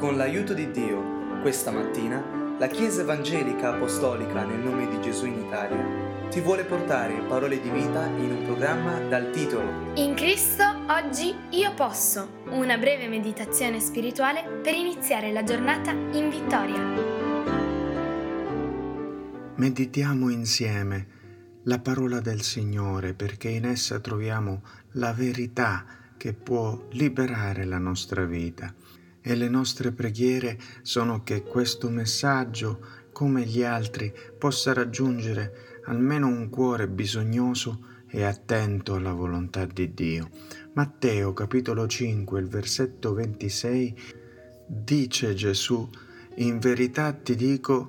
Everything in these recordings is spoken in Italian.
Con l'aiuto di Dio, questa mattina, la Chiesa Evangelica Apostolica nel nome di Gesù in Italia ti vuole portare parole di vita in un programma dal titolo In Cristo oggi io posso, una breve meditazione spirituale per iniziare la giornata in vittoria. Meditiamo insieme la parola del Signore perché in essa troviamo la verità che può liberare la nostra vita e le nostre preghiere sono che questo messaggio, come gli altri, possa raggiungere almeno un cuore bisognoso e attento alla volontà di Dio. Matteo capitolo 5, il versetto 26 dice Gesù, in verità ti dico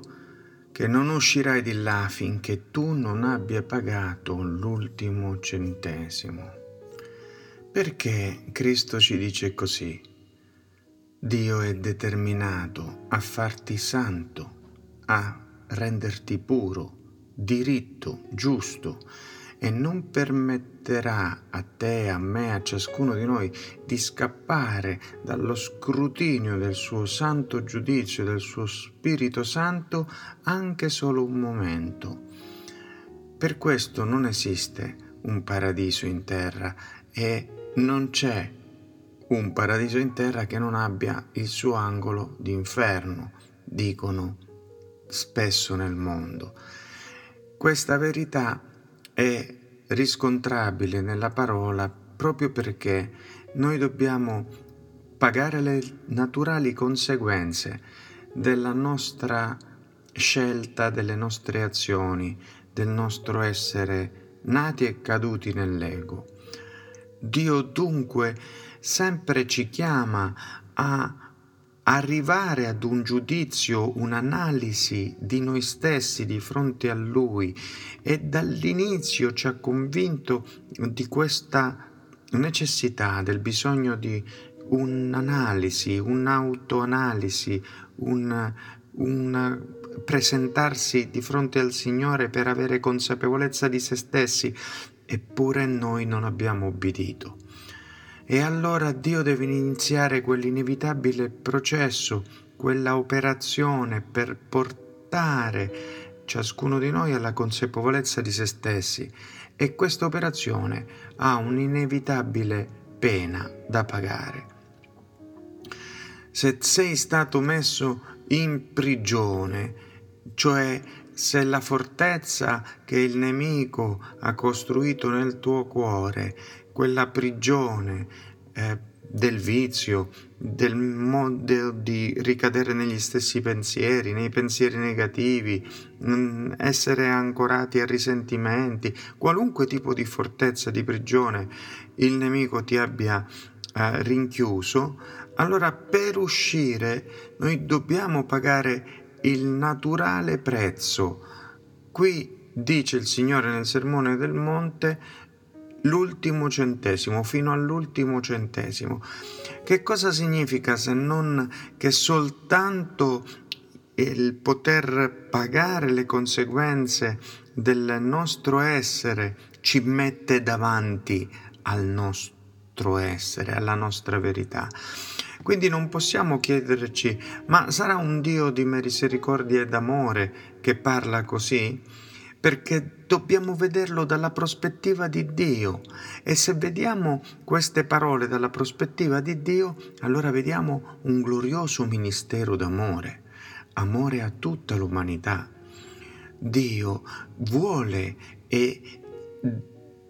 che non uscirai di là finché tu non abbia pagato l'ultimo centesimo. Perché Cristo ci dice così? Dio è determinato a farti santo, a renderti puro, diritto, giusto e non permetterà a te, a me, a ciascuno di noi di scappare dallo scrutinio del suo santo giudizio, del suo Spirito Santo, anche solo un momento. Per questo non esiste un paradiso in terra e non c'è un paradiso in terra che non abbia il suo angolo d'inferno, dicono spesso nel mondo. Questa verità è riscontrabile nella parola proprio perché noi dobbiamo pagare le naturali conseguenze della nostra scelta, delle nostre azioni, del nostro essere nati e caduti nell'ego. Dio dunque sempre ci chiama a arrivare ad un giudizio, un'analisi di noi stessi di fronte a Lui e dall'inizio ci ha convinto di questa necessità, del bisogno di un'analisi, un'autoanalisi, un, un presentarsi di fronte al Signore per avere consapevolezza di se stessi, eppure noi non abbiamo obbedito. E allora Dio deve iniziare quell'inevitabile processo, quella operazione per portare ciascuno di noi alla consapevolezza di se stessi e questa operazione ha un'inevitabile pena da pagare. Se sei stato messo in prigione, cioè se la fortezza che il nemico ha costruito nel tuo cuore quella prigione eh, del vizio, del modo di ricadere negli stessi pensieri, nei pensieri negativi, essere ancorati a risentimenti, qualunque tipo di fortezza, di prigione il nemico ti abbia eh, rinchiuso, allora per uscire noi dobbiamo pagare il naturale prezzo. Qui dice il Signore nel Sermone del Monte, l'ultimo centesimo, fino all'ultimo centesimo. Che cosa significa se non che soltanto il poter pagare le conseguenze del nostro essere ci mette davanti al nostro essere, alla nostra verità. Quindi non possiamo chiederci, ma sarà un Dio di misericordia ed amore che parla così? Perché dobbiamo vederlo dalla prospettiva di Dio e se vediamo queste parole dalla prospettiva di Dio, allora vediamo un glorioso ministero d'amore, amore a tutta l'umanità. Dio vuole e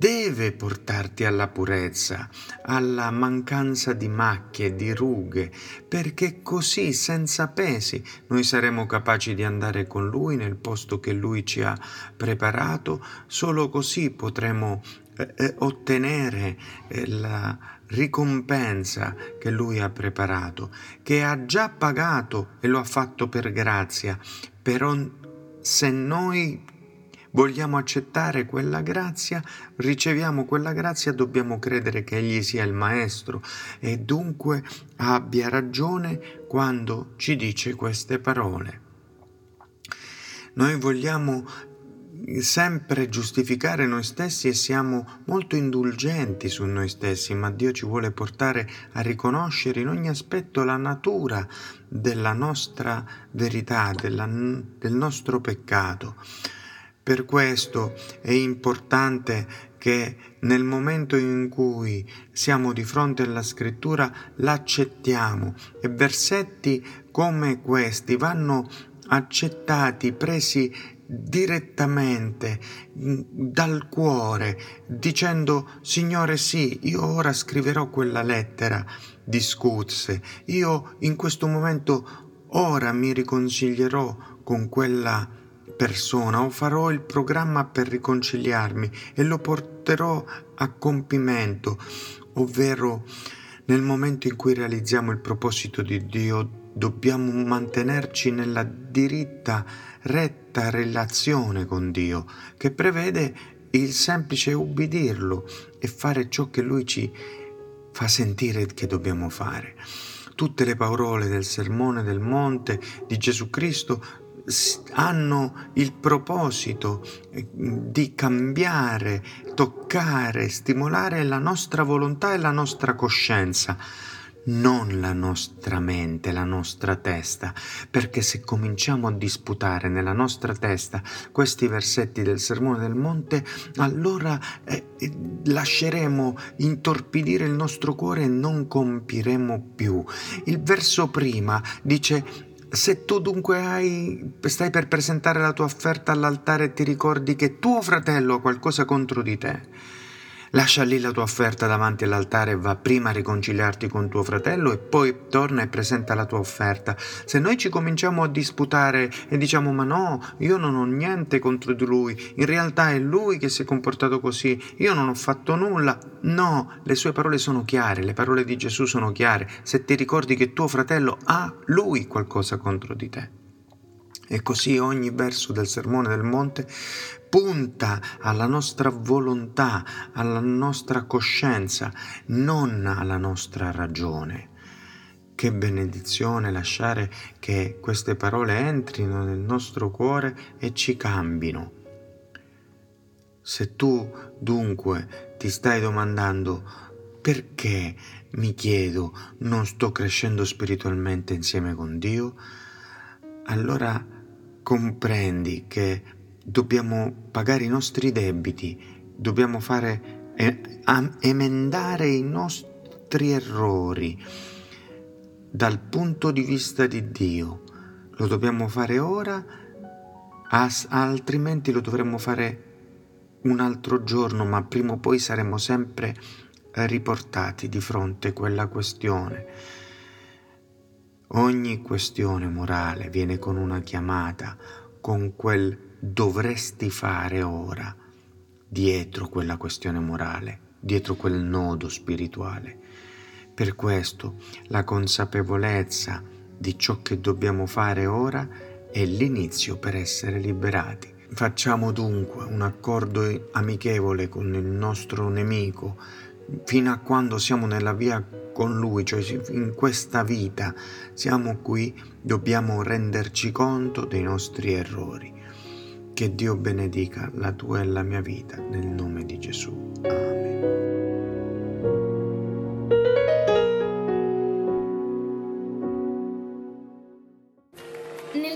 deve portarti alla purezza, alla mancanza di macchie, di rughe, perché così, senza pesi, noi saremo capaci di andare con Lui nel posto che Lui ci ha preparato, solo così potremo eh, eh ottenere eh, la ricompensa che Lui ha preparato, che ha già pagato e lo ha fatto per grazia, però se noi vogliamo accettare quella grazia, riceviamo quella grazia, dobbiamo credere che Egli sia il Maestro e dunque abbia ragione quando ci dice queste parole. Noi vogliamo sempre giustificare noi stessi e siamo molto indulgenti su noi stessi, ma Dio ci vuole portare a riconoscere in ogni aspetto la natura della nostra verità, della, del nostro peccato. Per questo è importante che nel momento in cui siamo di fronte alla scrittura l'accettiamo. E versetti come questi vanno accettati, presi direttamente mm, dal cuore, dicendo Signore sì, io ora scriverò quella lettera di scuzze, io in questo momento ora mi riconcilierò con quella persona o farò il programma per riconciliarmi e lo porterò a compimento, ovvero nel momento in cui realizziamo il proposito di Dio dobbiamo mantenerci nella diritta, retta relazione con Dio, che prevede il semplice ubbidirlo e fare ciò che Lui ci fa sentire che dobbiamo fare. Tutte le parole del sermone del monte di Gesù Cristo hanno il proposito eh, di cambiare, toccare, stimolare la nostra volontà e la nostra coscienza non la nostra mente, la nostra testa, perché se cominciamo a disputare nella nostra testa questi versetti del Sermone del Monte, allora eh, lasceremo intorpidire il nostro cuore e non compiremo più. Il verso prima dice se tu dunque hai, stai per presentare la tua offerta all'altare e ti ricordi che tuo fratello ha qualcosa contro di te, Lascia lì la tua offerta davanti all'altare e va prima a riconciliarti con tuo fratello e poi torna e presenta la tua offerta. Se noi ci cominciamo a disputare e diciamo ma no, io non ho niente contro di lui, in realtà è lui che si è comportato così, io non ho fatto nulla. No, le sue parole sono chiare, le parole di Gesù sono chiare. Se ti ricordi che tuo fratello ha lui qualcosa contro di te. E così ogni verso del Sermone del Monte punta alla nostra volontà, alla nostra coscienza, non alla nostra ragione. Che benedizione lasciare che queste parole entrino nel nostro cuore e ci cambino. Se tu dunque ti stai domandando perché mi chiedo non sto crescendo spiritualmente insieme con Dio, allora comprendi che dobbiamo pagare i nostri debiti, dobbiamo fare, eh, emendare i nostri errori dal punto di vista di Dio. Lo dobbiamo fare ora, altrimenti lo dovremmo fare un altro giorno, ma prima o poi saremo sempre riportati di fronte a quella questione. Ogni questione morale viene con una chiamata, con quel dovresti fare ora, dietro quella questione morale, dietro quel nodo spirituale. Per questo la consapevolezza di ciò che dobbiamo fare ora è l'inizio per essere liberati. Facciamo dunque un accordo amichevole con il nostro nemico fino a quando siamo nella via con Lui, cioè in questa vita siamo qui, dobbiamo renderci conto dei nostri errori. Che Dio benedica la tua e la mia vita nel nome di Gesù. Amen. Nel